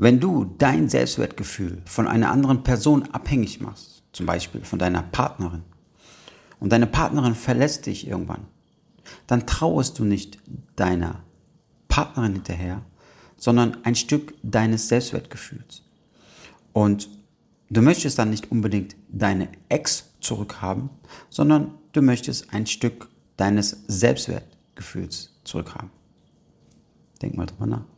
Wenn du dein Selbstwertgefühl von einer anderen Person abhängig machst, zum Beispiel von deiner Partnerin, und deine Partnerin verlässt dich irgendwann, dann trauest du nicht deiner Partnerin hinterher, sondern ein Stück deines Selbstwertgefühls. Und du möchtest dann nicht unbedingt deine Ex zurückhaben, sondern du möchtest ein Stück deines Selbstwertgefühls zurückhaben. Denk mal drüber nach.